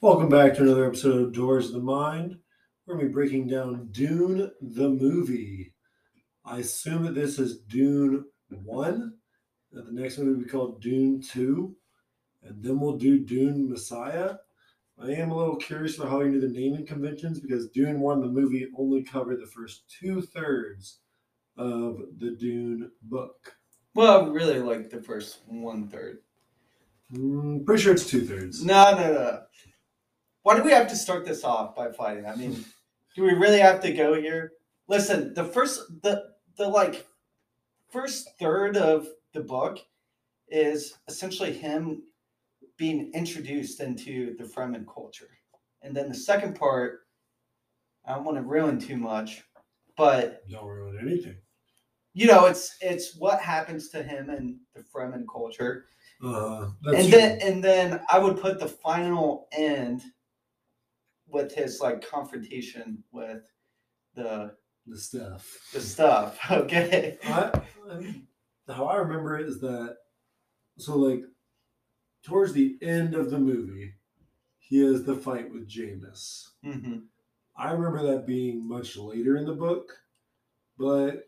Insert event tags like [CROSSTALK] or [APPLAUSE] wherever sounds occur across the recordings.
Welcome back to another episode of Doors of the Mind. We're going to be breaking down Dune the movie. I assume that this is Dune 1, that the next one will be called Dune 2, and then we'll do Dune Messiah. I am a little curious about how you do the naming conventions because Dune 1, the movie, only covered the first two thirds of the Dune book. Well, I really like the first one third. Mm, pretty sure it's two thirds. No, no, no. Why do we have to start this off by fighting? I mean, do we really have to go here? Listen, the first the the like first third of the book is essentially him being introduced into the Fremen culture. And then the second part, I don't want to ruin too much, but Don't ruin anything. you know, it's it's what happens to him in the Fremen culture. Uh, that's and then and then I would put the final end with his like confrontation with the the stuff. the stuff. [LAUGHS] Okay. I, I- how I remember it is that so like towards the end of the movie, he has the fight with Jamis. hmm I remember that being much later in the book, but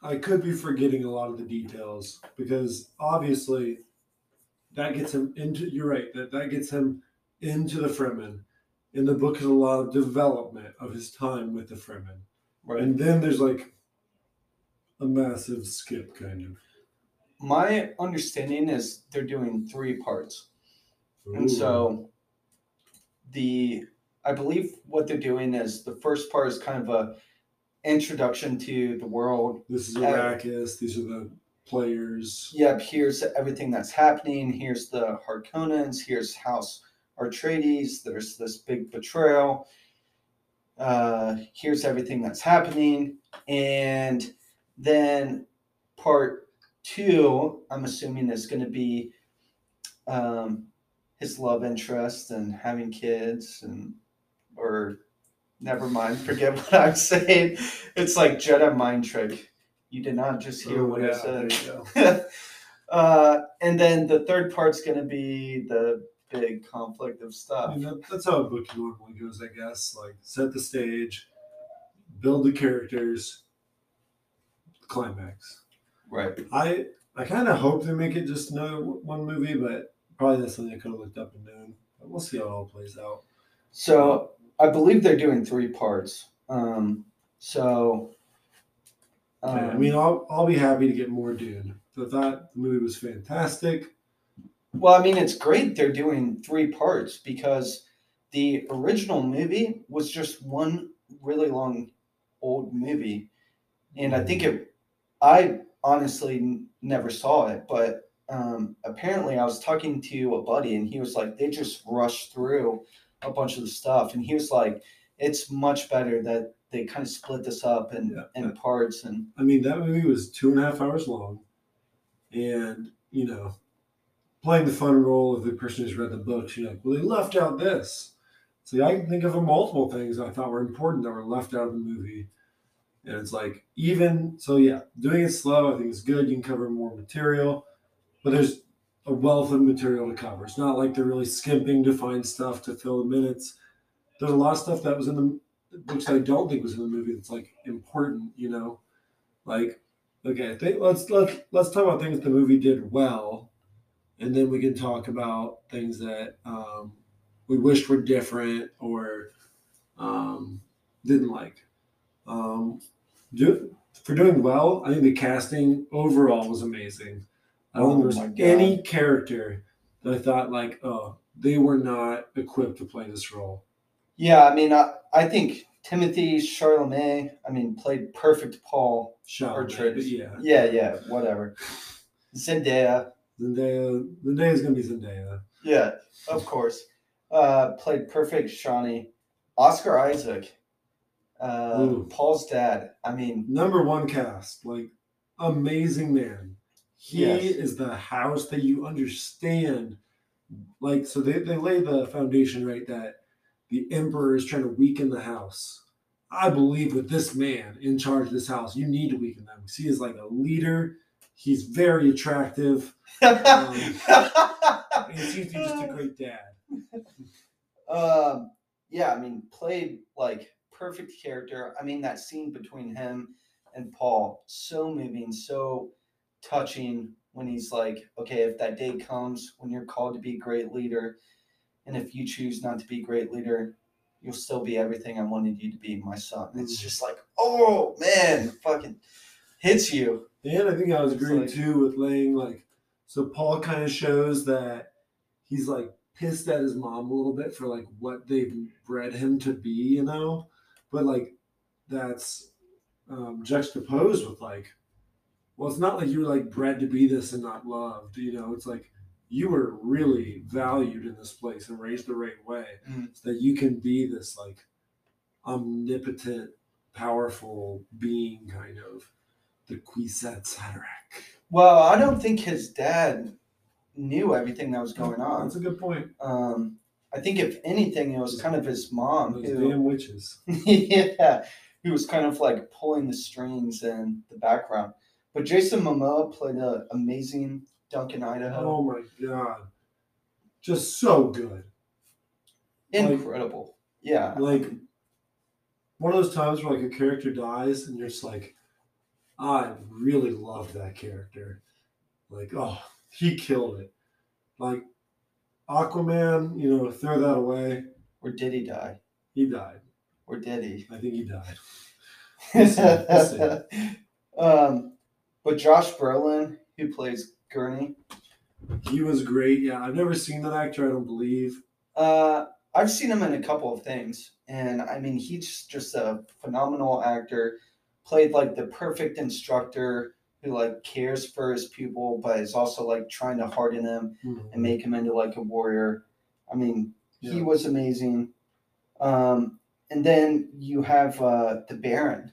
I could be forgetting a lot of the details because obviously that gets him into. You're right that that gets him into the Fremen. In the book is a lot of development of his time with the Fremen. Right. And then there's like a massive skip, kind of. My understanding is they're doing three parts, and so the I believe what they're doing is the first part is kind of a introduction to the world this is uh, Arrakis. These are the players. yep, here's everything that's happening. Here's the Harkonnens. Here's House Atreides. There's this big betrayal. Uh, here's everything that's happening, and then part two, I'm assuming is going to be um, his love interest and having kids, and or never mind, [LAUGHS] forget what I'm saying. It's like Jedi mind trick. You did not just hear Oh, what I said. there you go. [LAUGHS] uh, and then the third part's gonna be the big conflict of I stuff. mean, that, that's how a book normally goes, I guess. Like, set the stage, build the characters, climax. Right. I I kind of hope they make it just another one movie, but probably that's something I could have looked up and known. But we'll see how it all plays out. So I believe they're doing three parts. Um, so. Yeah, I um, mean, I'll, I'll be happy to get more Dune. I thought the movie was fantastic. Well, I mean, it's great they're doing three parts because the original movie was just one really long old movie. And I think it, I honestly n- never saw it, but um, apparently I was talking to a buddy and he was like, they just rushed through a bunch of the stuff. And he was like, it's much better that they kind of split this up in, Yeah. in parts. And I mean, that movie was two and a half hours long, and you know, playing the fun role of the person who's read the books, you're like, well, they left out this. So I can think of multiple things I thought were important that were left out of the movie, and it's like even so, yeah, doing it slow I think is good. You can cover more material, but there's a wealth of material to cover. It's not like they're really skimping to find stuff to fill the minutes. There's a lot of stuff that was in the that I don't think was in the movie that's like important, you know. Like, okay, I think let's let let's talk about things the movie did well, and then we can talk about things that um, we wished were different or um, didn't like. Um, do, for doing well, I think the casting overall was amazing. I don't Oh think there's any character that I thought like, oh, they were not equipped to play this role. yeah, I mean, I, I think Timothée Chalamet, I mean, played perfect Paul yeah, Yeah, yeah, whatever. Zendaya, Zendaya. Zendaya's gonna be Zendaya. yeah, of course. Uh, played perfect Chani. Oscar Isaac, uh, Paul's dad. I mean, Number one cast, like amazing man. He Yes. is the house that you understand. Like, so they, they lay the foundation right that the emperor is trying to weaken the house. I believe with this man in charge of this house, you need to weaken them. 'cause He is like a leader. He's very attractive. And he seems to be just a great dad. Um, yeah, I mean, played like perfect character. I mean, that scene between him and Paul, so moving, so touching when he's like, okay, if that day comes when you're called to be a great leader, and if you choose not to be a great leader, you'll still be everything I wanted you to be, my son. It's just like, oh man, fucking hits you. And I think I was It's agreeing like- too with laying like so Paul kind of shows that he's like pissed at his mom a little bit for like what they've bred him to be, you know? But like that's um juxtaposed with like well it's not like you were like bred to be this and not loved, you know, it's like you were really valued in this place and raised the right way Mhm. so that you can be this like omnipotent, powerful being kind of the Kwisatz Haderach. Well, I don't think his dad knew everything that was going on. That's a good point. Um, I think if anything, it was kind of his mom Those who, damn witches. [LAUGHS] yeah, who was kind of like pulling the strings in the background. But Jason Momoa played an amazing Duncan Idaho. Oh my god. Just so good. like- Incredible. yeah. Like one of those times where like a character dies and you're just like, I really loved that character. Like, oh, he killed it. Like Aquaman, you know, throw that away. Or did he die? He died. Or did he? I think he died. We'll see, we'll um, but Josh Brolin, who plays Gurney, He was great. Yeah, I've never seen that actor. I don't believe. Uh, I've seen him in a couple of things, and I mean, he's just a phenomenal actor. Played like the perfect instructor who like cares for his pupil, but is also like trying to harden him and make him into like a warrior. I mean, he was amazing. Um, and then you have uh, the Baron,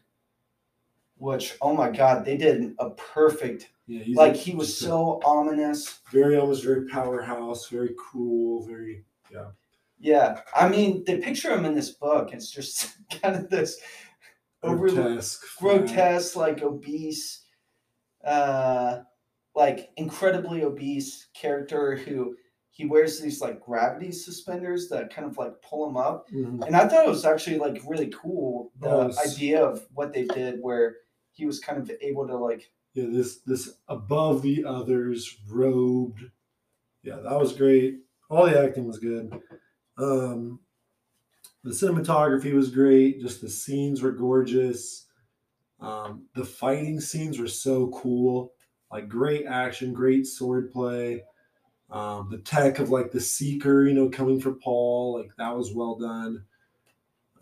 which oh my god, they did a perfect. Yeah, Like a- he was just a so ominous. very almost very powerhouse, very cruel, very Yeah, Yeah, I mean, the picture him in this book, it's just [LAUGHS] kind of this overly grotesque. grotesque, like obese, uh, like incredibly obese character who he wears these like gravity suspenders that kind of like pull him up. Mhm. And I thought it was actually like really cool the idea of what they did, where he was kind of able to like Yeah, this this above the others robed. Yeah, that was great. All the acting was good. Um, the cinematography was great. Just the scenes were gorgeous. Um, the fighting scenes were so cool. Like great action, great sword play. Um, the tech of like the seeker, you know, coming for Paul, like that was well done.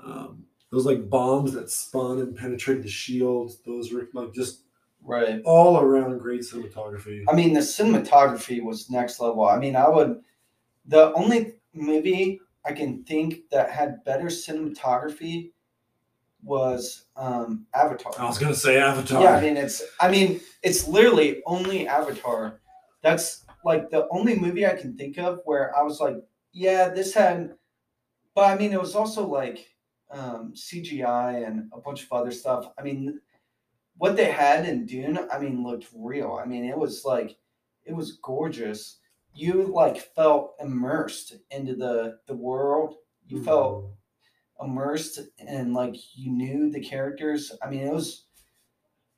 Um, those like bombs that spun and penetrated the shields, those were like just right. all around great cinematography. I mean, the cinematography was next level. I mean, I would. The only movie I can think that had better cinematography was um, Avatar. I was gonna say Avatar. Yeah, I mean, it's. I mean, it's literally only Avatar. That's like the only movie I can think of where I was like, yeah, this had. But I mean, it was also like um, CGI and a bunch of other stuff. I mean, what they had in Dune, I mean, looked real. I mean, it was like, it was gorgeous. You like felt immersed into the the world. You Mm-hmm. felt immersed and like you knew the characters. I mean, it was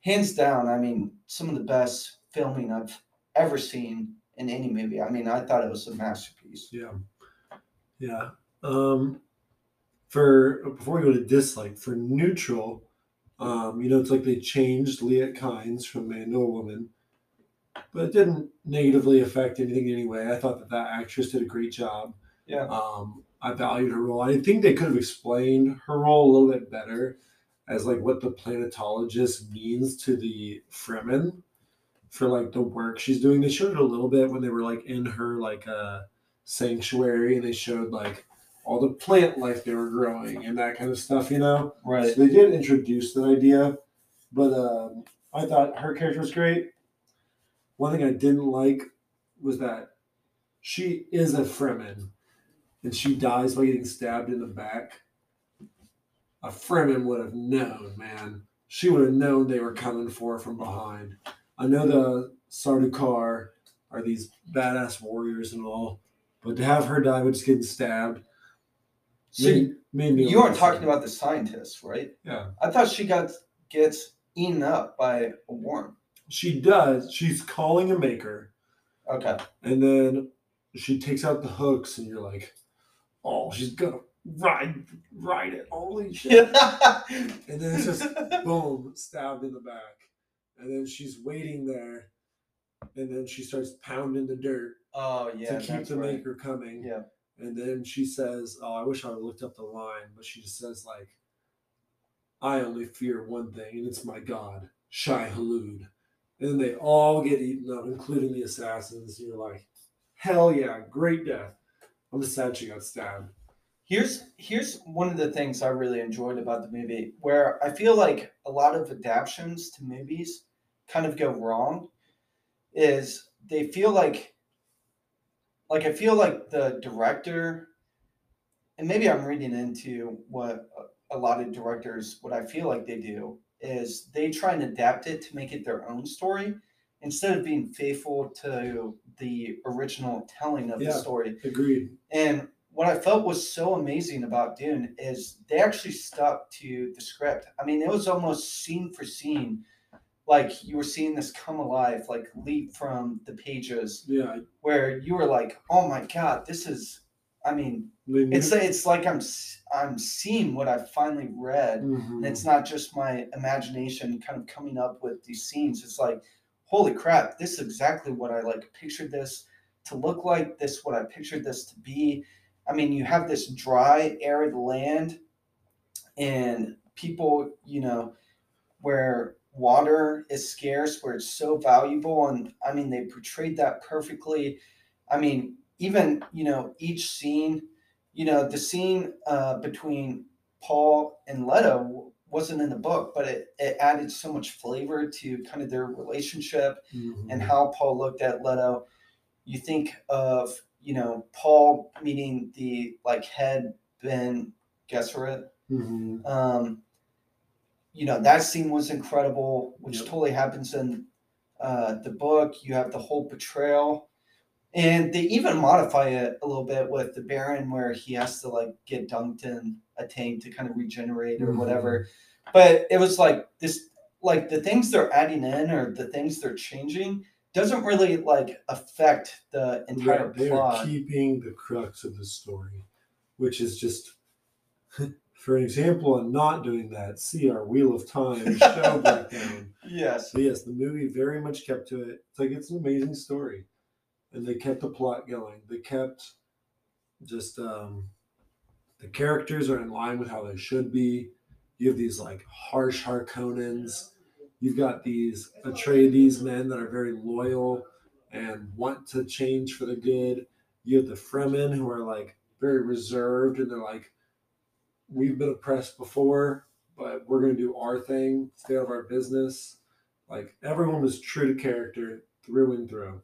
hands down. I mean, some of the best filming I've ever seen in any movie. I mean, I thought it was a masterpiece. Yeah. Yeah. Um for before we go to dislike, for neutral, um, you know, it's like they changed Liet Kynes from man to a woman, but it didn't negatively affect anything anyway. I thought that that actress did a great job. Yeah. Um, I valued her role. I think they could have explained her role a little bit better as like what the planetologist means to the Fremen for like the work she's doing. They showed it a little bit when they were like in her like uh sanctuary and they showed like all the plant life they were growing and that kind of stuff, you know? Right. So they did introduce that idea, but um, I thought her character was great. One thing I didn't like was that she is a Fremen and she dies by getting stabbed in the back. A Fremen would have known, man. She would have known they were coming for her from behind. I know the Sardaukar are these badass warriors and all, but to have her die by just getting stabbed, So Made- made me you aren't talking about the scientist, right? Yeah, I thought she got gets eaten up by a worm. She does. She's calling a maker, Okay. and then she takes out the hooks, and you're like, "Oh, she's gonna ride, ride it! Holy shit!" [LAUGHS] and then it's just boom, stabbed in the back, and then she's waiting there, and then she starts pounding the dirt oh yeah, to keep the right. maker coming. Yeah. And then she says, "Oh, I wish I would looked up the line," but she just says like, "I only fear one thing, and it's my god, Shai-Hulud." And then they all get eaten up, including the assassins. You're like, "Hell yeah, great death!" I'm just sad she got stabbed. Here's here's one of the things I really enjoyed about the movie, where I feel like a lot of adaptations to movies kind of go wrong, is they feel like like I feel like the director, and maybe I'm reading into what a lot of directors what I feel like they do is they try and adapt it to make it their own story instead of being faithful to the original telling of Yeah. the story. Agreed. And what I felt was so amazing about Dune is they actually stuck to the script. I mean, it was almost scene for scene, like you were seeing this come alive, like leap from the pages, Yeah, where you were like, "Oh my god, this is." I mean, it's it's like I'm I'm seeing what I finally read, Mhm. and it's not just my imagination kind of coming up with these scenes. It's like holy crap this is exactly what i like pictured this to look like this what i pictured this to be. I mean you have this dry arid land and people you know where water is scarce where it's so valuable. And i mean they portrayed that perfectly. I mean even you know each scene you know the scene uh, between Paul and Leto wasn't in the book, but it, it added so much flavor to kind of their relationship Mhm. and how Paul looked at Leto. You think of, you know, Paul meeting the like head Bene Gesserit. Mhm. Um, you know, that scene was incredible, which Yep. totally happens in uh, the book. You have the whole betrayal. And they even modify it a little bit with the Baron, where he has to like get dunked in a tank to kind of regenerate or Mhm. whatever. But it was like this, like the things they're adding in or the things they're changing doesn't really like affect the entire Right, they plot. keeping the crux of the story, which is just, [LAUGHS] for an example, on not doing that, see our Wheel of Time [LAUGHS] show breakdown. yes. So yes, the movie very much kept to it. It's like it's an amazing story, and they kept the plot going. They kept just um, the characters are in line with how they should be. You have these like harsh Harkonnens. You've got these Atreides men that are very loyal and want to change for the good. You have the Fremen who are like very reserved and they're like, we've been oppressed before, but we're going to do our thing, stay out of our business. Like everyone was true to character through and through.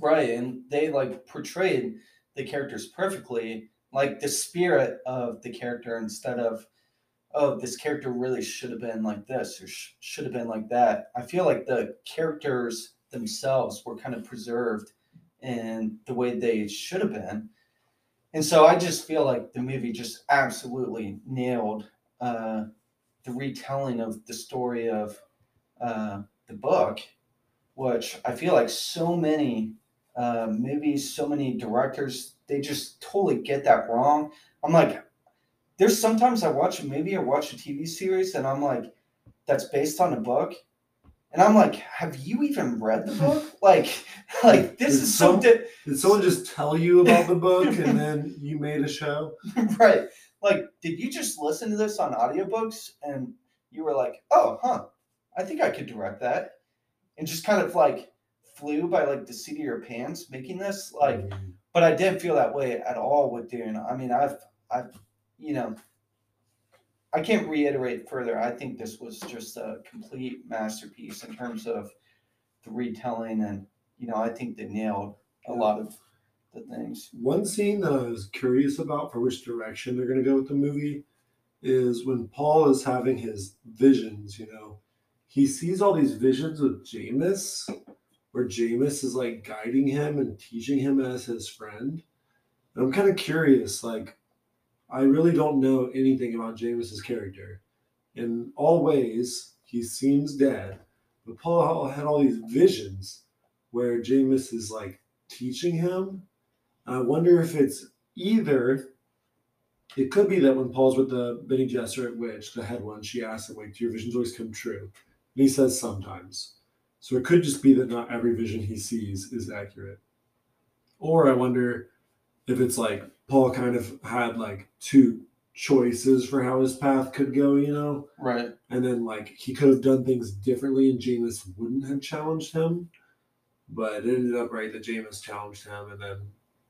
Right, and they like portrayed the characters perfectly, like the spirit of the character instead of, oh, this character really should have been like this or sh- should have been like that. I feel like the characters themselves were kind of preserved in the way they should have been. And so I just feel like the movie just absolutely nailed uh, the retelling of the story of uh, the book, which I feel like so many uh, movies, so many directors, they just totally get that wrong. I'm like, there's sometimes I watch a movie or watch a TV series and I'm like, that's based on a book. And I'm like, have you even read the book? [LAUGHS] Like, [LAUGHS] like this Did is so some- di- Did someone just tell you about the book and [LAUGHS] then you made a show? right. Like, did you just listen to this on audiobooks and you were like, oh, huh, I think I could direct that. And just kind of like flew by like the seat of your pants making this? Like, Mm, but I didn't feel that way at all with Dune. I mean, I've, I've, you know, I can't reiterate further. I think this was just a complete masterpiece in terms of the retelling, and you know, I think they nailed a lot of the things. One scene that I was curious about for which direction they're going to go with the movie is when Paul is having his visions, you know, he sees all these visions with Jamis, where Jamis is like guiding him and teaching him as his friend. And I'm kind of curious, like, I really don't know anything about Jamis's character. In all ways, he seems dead. But Paul had all these visions where Jamis is like teaching him. I wonder if it's either it could be that when Paul's with the Bene Gesserit witch, the head one, she asks him, like, do your visions always come true? And he says sometimes. So it could just be that not every vision he sees is accurate. Or I wonder if it's like Paul kind of had like two choices for how his path could go, you know? Right. And then like he could have done things differently and Jamis wouldn't have challenged him. But it ended up right that Jamis challenged him and then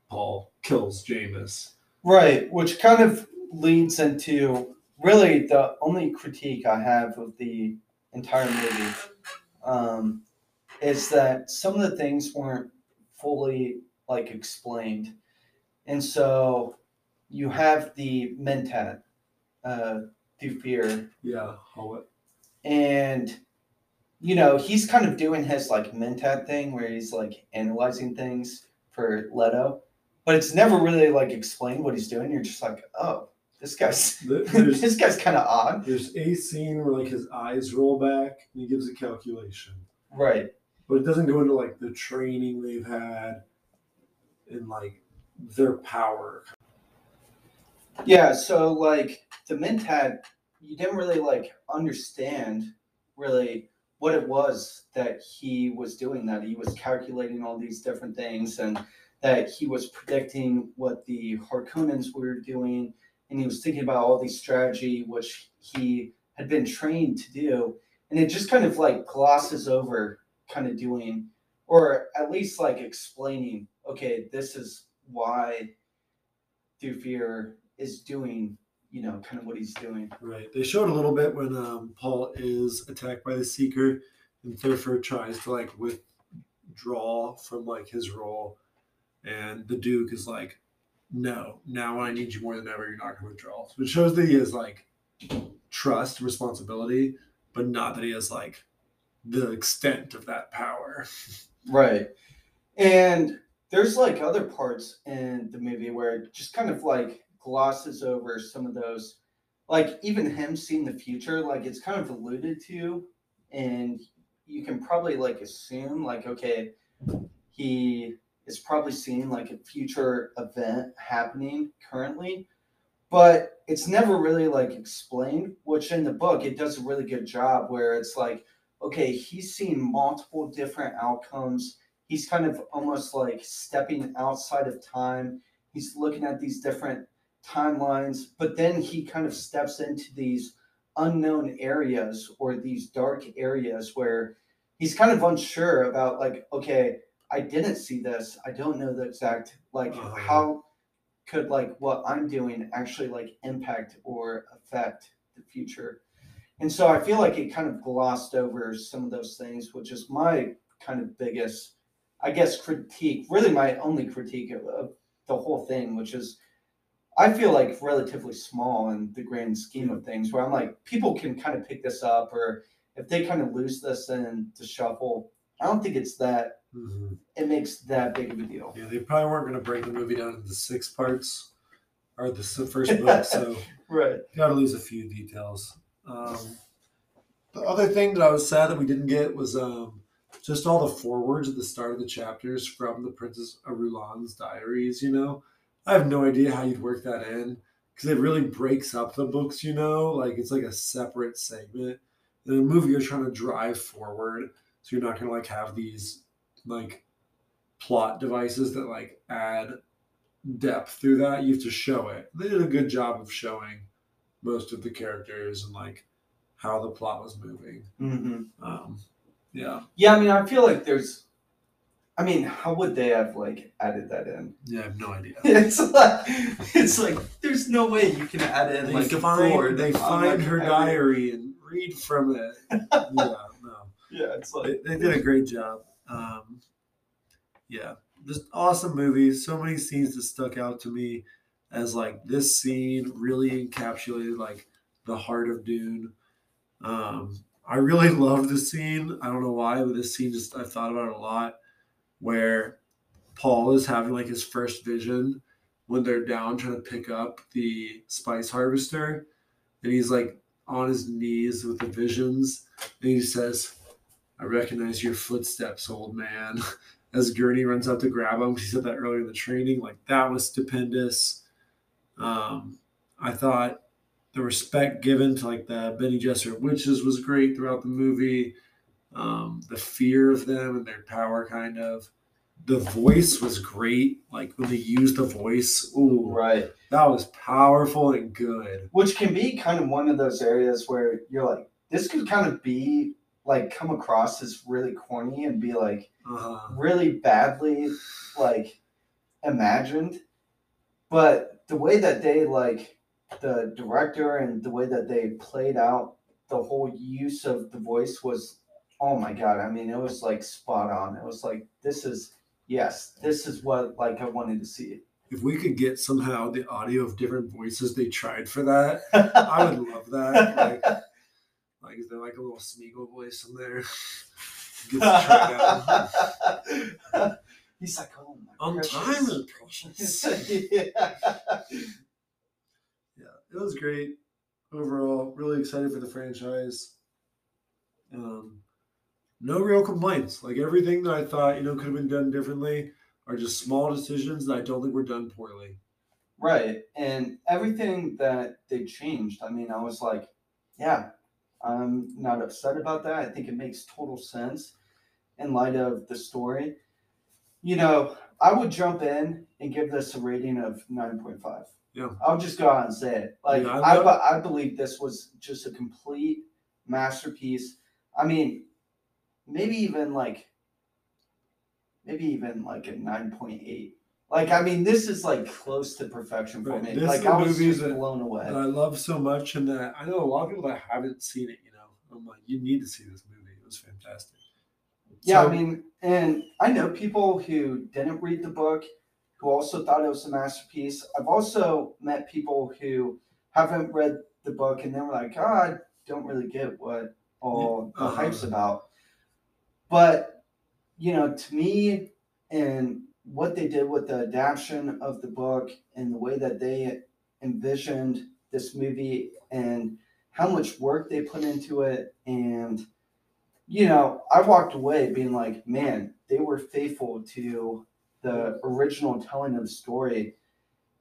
Paul kills Jamis. Right, which kind of leads into really the only critique I have of the entire movie um, is that some of the things weren't fully like explained, and so you have the mentat uh, Thufir, Yeah, Hawat. and you know he's kind of doing his like mentat thing where he's like analyzing things for Leto, but it's never really like explained what he's doing. You're just like, oh, this guy's [LAUGHS] this guy's kind of odd, there's a scene where like his eyes roll back and he gives a calculation. right? But it doesn't go into like the training they've had and like their power. Yeah, so like the mentat, you didn't really like understand really what it was that he was doing. That he was calculating all these different things, and that he was predicting what the Harkonnens were doing, and he was thinking about all these strategy which he had been trained to do, and it just kind of like glosses over kind of doing, or at least like explaining. Okay, this is why Thufir is doing, you know, kind of what he's doing. Right. They showed a little bit when um, Paul is attacked by the Seeker and Thufir tries to like withdraw from like his role. And the Duke is like, no, now when I need you more than ever, you're not going to withdraw. So it shows that he has like trust, responsibility, but not that he has like the extent of that power. Right. And there's like other parts in the movie where it just kind of like glosses over some of those like even him seeing the future like it's kind of alluded to and you can probably like assume like okay he is probably seeing like a future event happening currently but it's never really like explained which in the book it does a really good job where it's like okay he's seen multiple different outcomes. He's kind of almost like stepping outside of time. He's looking at these different timelines but then he kind of steps into these unknown areas or these dark areas where he's kind of unsure about like okay i didn't see this. I don't know the exact like Uh-huh. how could like what i'm doing actually like impact or affect the future. And so i feel like it kind of glossed over some of those things which is my kind of biggest i guess critique really my only critique of, of the whole thing which is I feel like relatively small in the grand scheme of things, where I'm like, people can kind of pick this up, or if they kind of lose this in the shuffle, I don't think it's that Mhm. it makes that big of a deal. Yeah, they probably weren't going to break the movie down into six parts or the first book. So [LAUGHS] Right. got to lose a few details. Um, the other thing that I was sad that we didn't get was um, just all the forewords at the start of the chapters from the Princess Irulan's diaries. You know, I have no idea how you'd work that in because it really breaks up the books. You know, like it's like a separate segment. In a movie, you're trying to drive forward, so you're not going to like have these like plot devices that like add depth through that. You have to show it. They did a good job of showing most of the characters and like how the plot was moving. hmm Um, yeah, Yeah, I mean, I feel like there's, I mean, how would they have like added that in? yeah, I have no idea. [LAUGHS] It's like, it's like, there's no way you can add in They like find forward they find her every- diary and read from it. [LAUGHS] yeah, no, Yeah, it's like, they, they did a great job. Um, yeah, just awesome movie. So many scenes that stuck out to me as like this scene really encapsulated like the heart of Dune. Um, I really [LAUGHS] love the scene. I don't know why, but this scene just I've thought about it a lot. Where Paul is having like his first vision when they're down trying to pick up the spice harvester, and he's like on his knees with the visions, and he says, "I recognize your footsteps, old man." [LAUGHS] As Gurney runs out to grab him, he said that earlier in the training. Like that was stupendous. Um, I thought the respect given to like the Bene Gesserit witches was great throughout the movie. Um, the fear of them and their power, kind of. The voice was great. Like when they used the voice, ooh, Right. that was powerful and good. Which can be kind of one of those areas where you're like, this could kind of be like come across as really corny and be like Uh-huh. really badly like imagined. But the way that they like the director and the way that they played out the whole use of the voice was oh my god i mean it was like spot on it was like this is yes this is what like i wanted to see If we could get somehow the audio of different voices they tried for that, [LAUGHS] I would love that. Like, like is there like a little Smeagol voice in there? [LAUGHS] Gets to try it out. he's like oh my On precious." time and [LAUGHS] precious. yeah. yeah, it was great overall. Really excited for the franchise. Um, no real complaints. Like everything that I thought you know could have been done differently are just small decisions that I don't think were done poorly. Right. And everything that they changed, I mean, I was like, yeah, I'm not upset about that. I think it makes total sense in light of the story. You know, I would jump in and give this a rating of 9.5. Yeah. I'll just go out and say it. Like, Yeah, I, I- I believe this was just a complete masterpiece. I mean, maybe even like, maybe even like a 9.8. Like, I mean, this is like close to perfection for Right. me. This like, is was movies just that- blown away. that I love so much, and that I know a lot of people that haven't seen it. You know, I'm like, you need to see this movie. It was fantastic. Yeah, So- I mean, and I know people who didn't read the book who also thought it was a masterpiece. I've also met people who haven't read the book and they were like, oh, I don't really get what all the Uh-huh. hype's about. But, you know, to me, and what they did with the adaptation of the book and the way that they envisioned this movie and how much work they put into it and you know, I walked away being like, man, they were faithful to the original telling of the story.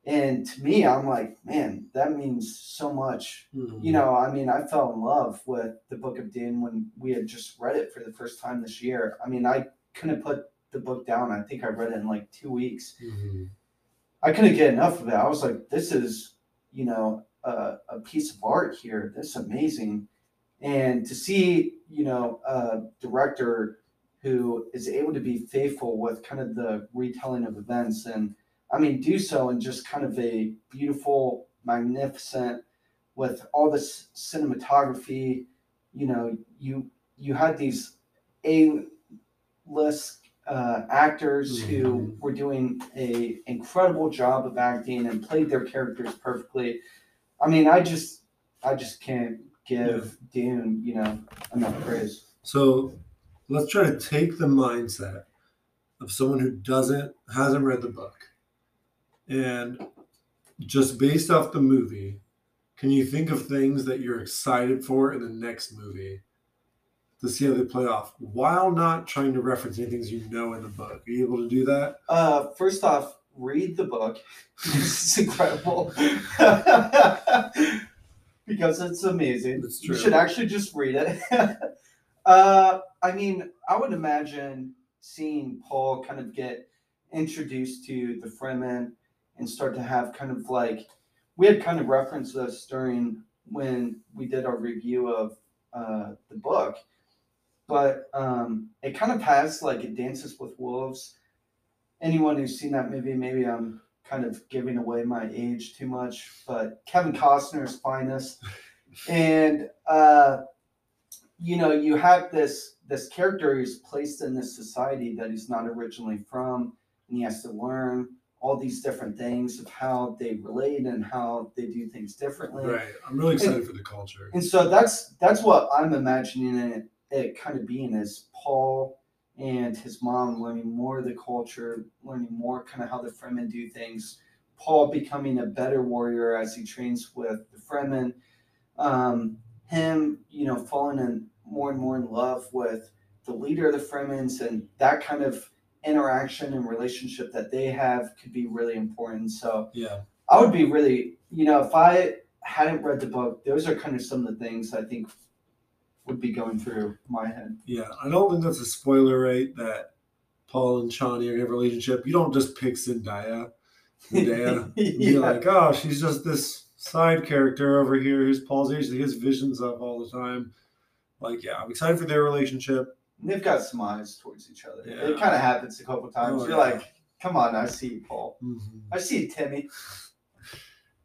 And to me, I'm like, man, that means so much. Mhm. You know, I mean, I fell in love with the Book of Dune when we had just read it for the first time this year. I mean, I couldn't put the book down. I think I read it in like two weeks. Mhm. I couldn't get enough of it. I was like, this is, you know, a, a piece of art here. This is amazing. And to see, you know, a director who is able to be faithful with kind of the retelling of events and I mean, do so in just kind of a beautiful, magnificent, with all this cinematography. You know, you you had these A list uh, actors who were doing a incredible job of acting and played their characters perfectly. I mean, I just I just can't give Dune, you know, enough praise. So let's try to take the mindset of someone who doesn't hasn't read the book, and just based off the movie, can you think of things that you're excited for in the next movie to see how they play off, while not trying to reference any things you know in the book? Are you able to do that? Uh, first off, read the book. [LAUGHS] it's incredible. [LAUGHS] because it's amazing. It's You should actually just read it. [LAUGHS] uh, I mean, I would imagine seeing Paul kind of get introduced to the Fremen and start to have kind of like we had kind of referenced this during when we did our review of uh, the book, but um, it kind of has like it dances with wolves. Anyone who's seen that movie, maybe I'm kind of giving away my age too much, but Kevin Costner's finest, and uh, you know you have this this character who's placed in this society that he's not originally from, and he has to learn all these different things of how they relate and how they do things differently. Right. I'm really excited for the culture. And so that's that's what I'm imagining it, it kind of being is Paul and his mom learning more of the culture, learning more kind of how the Fremen do things. Paul becoming a better warrior as he trains with the Fremen. Um, him, you know, falling in more and more in love with the leader of the Fremens and that kind of interaction and relationship that they have could be really important. So Yeah. I would be really, you know, if I hadn't read the book, those are kind of some of the things I think would be going through my head. Yeah. I don't think that's a spoiler, right? That Paul and Chani are have a relationship. You don't just pick Zendaya. Zendaya. and [LAUGHS] be like, oh, she's just this side character over here who's Paul's age that he has visions of all the time. Like, yeah, I'm excited for their relationship. And They've got some eyes towards each other. Yeah. It kind of happens a couple times. Oh, You're yeah. like, come on, I see you, Paul. Mhm. I see you, Timmy.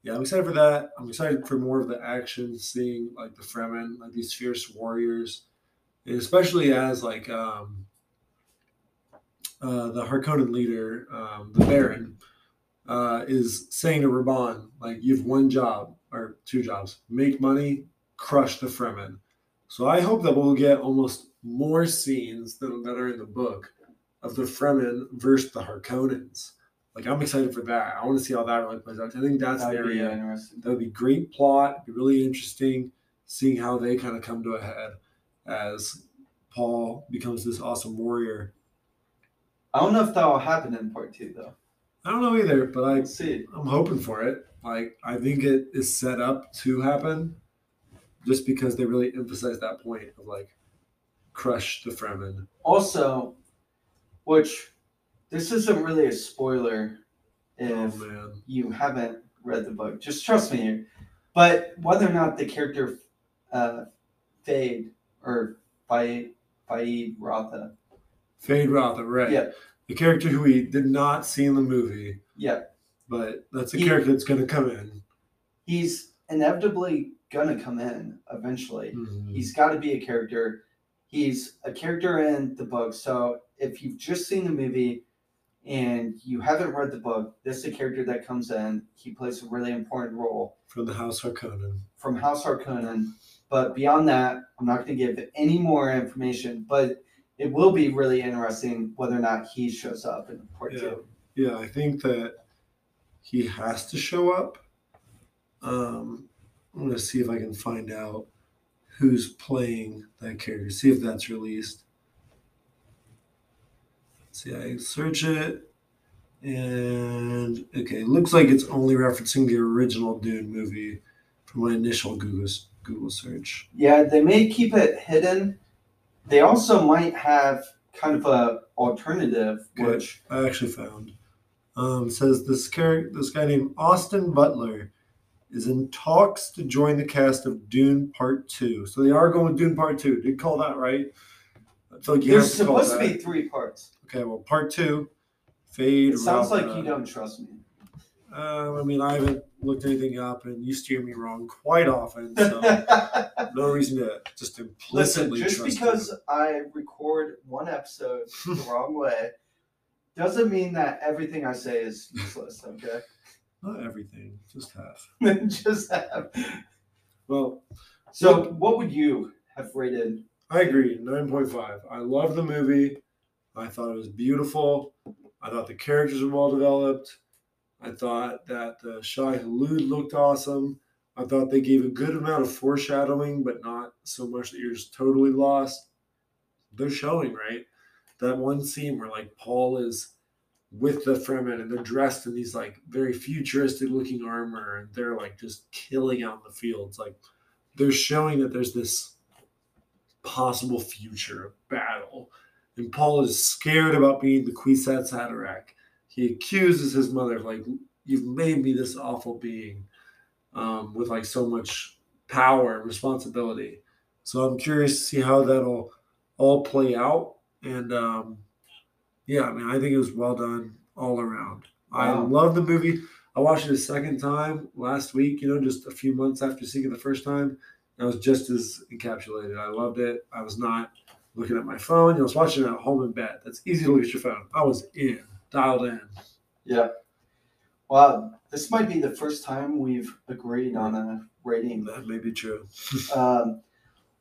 Yeah, I'm excited for that. I'm excited for more of the action, seeing like the Fremen, like these fierce warriors, and especially as like um, uh, the Harkonnen leader, um, the Baron, uh, is saying to Rabban, like, you have one job or two jobs: make money, crush the Fremen. So I hope that we'll get almost more scenes than that are in the book of the Fremen versus the Harkonnens. Like I'm excited for that. I want to see how that really plays out. I think that's an That'd be area that would be great plot. Be really interesting seeing how they kind of come to a head as Paul becomes this awesome warrior. I don't know if that will happen in part two, though. I don't know either, but I We'll see. I'm hoping for it. Like I think it is set up to happen, just because they really emphasize that point of like crush the Fremen. Also, which this isn't really a spoiler if Oh you haven't read the book. Just trust me here. But whether or not the character uh, Fade or Faid Feyd-Rautha, Fade Rotha, right? Yeah. the character who we did not see in the movie, yeah, but that's a He- character that's going to come in. he's inevitably gonna come in eventually. Mhm. He's got to be a character. He's a character in the book. So if you've just seen the movie and you haven't read the book, this is a character that comes in. He plays a really important role from the House Harkonnen. from House Harkonnen. But beyond that, I'm not going to give any more information. But it will be really interesting whether or not he shows up in part Yeah. two. Yeah, I think that he has to show up. Um, I'm gonna see if I can find out who's playing that character. See if that's released. See, I search it, and okay, it looks like it's only referencing the original Dune movie from my initial Google Google search. Yeah, they may keep it hidden. They also might have kind of a alternative, Okay. which I actually found. Um, says this character, this guy named Austin Butler, is in talks to join the cast of Dune Part Two. So they are going with Dune Part Two. Did call that right? I feel like there's have to call supposed to be three parts. Okay, well, Part Two, Fade. It sounds like you don't trust me. Um, I mean, I haven't looked anything up, and you steer me wrong quite often. So [LAUGHS] no reason to just implicitly. Listen, just because you. I record one episode the [LAUGHS] wrong way doesn't mean that everything I say is useless, okay? not everything, just half. [LAUGHS] just half. Well, So, what would you have rated? I agree. Nine point five. I love the movie. I thought it was beautiful. I thought the characters were well developed. I thought that the Shai-Hulud looked awesome. I thought they gave a good amount of foreshadowing, but not so much that you're just totally lost. They're showing right that one scene where like Paul is with the Fremen and they're dressed in these like very futuristic looking armor and they're like just killing out in the fields. Like they're showing that there's this possible future battle. And Paul is scared about being the Kwisatz Haderach. He accuses his mother of like, "You've made me this awful being, um, with like so much power and responsibility." So I'm curious to see how that'll all play out. And um, yeah, I mean, I think it was well done all around. I love the movie. I watched it a second time last week. You know, just a few months after seeing it the first time. I was just as encapsulated. I loved it. I was not looking at my phone. You know, I was watching it at home in bed. That's easy to look at your phone. I was in, dialed in. Yeah. Well, this might be the first time we've agreed on a rating. That may be true. [LAUGHS] Um,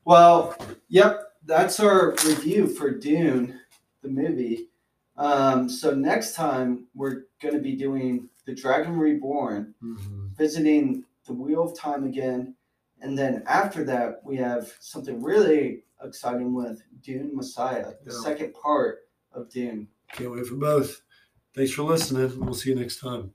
well, yep, that's our review for Dune, the movie. Um, so next time we're going to be doing the Dragon Reborn, Mhm. visiting the Wheel of Time again, and then after that we have something really exciting with Dune Messiah, the Yeah. second part of Dune. Can't wait for both. Thanks for listening. We'll see you next time.